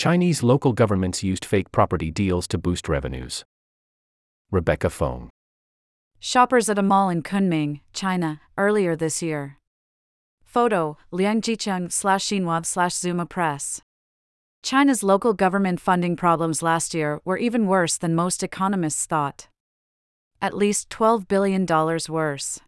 Chinese local governments used fake property deals to boost revenues. Rebecca Feng. Shoppers at a mall in Kunming, China, earlier this year. Photo Liang Jicheng slash Xinhua slash Zuma Press. China's local government funding problems last year were even worse than most economists thought. At least $12 billion worse.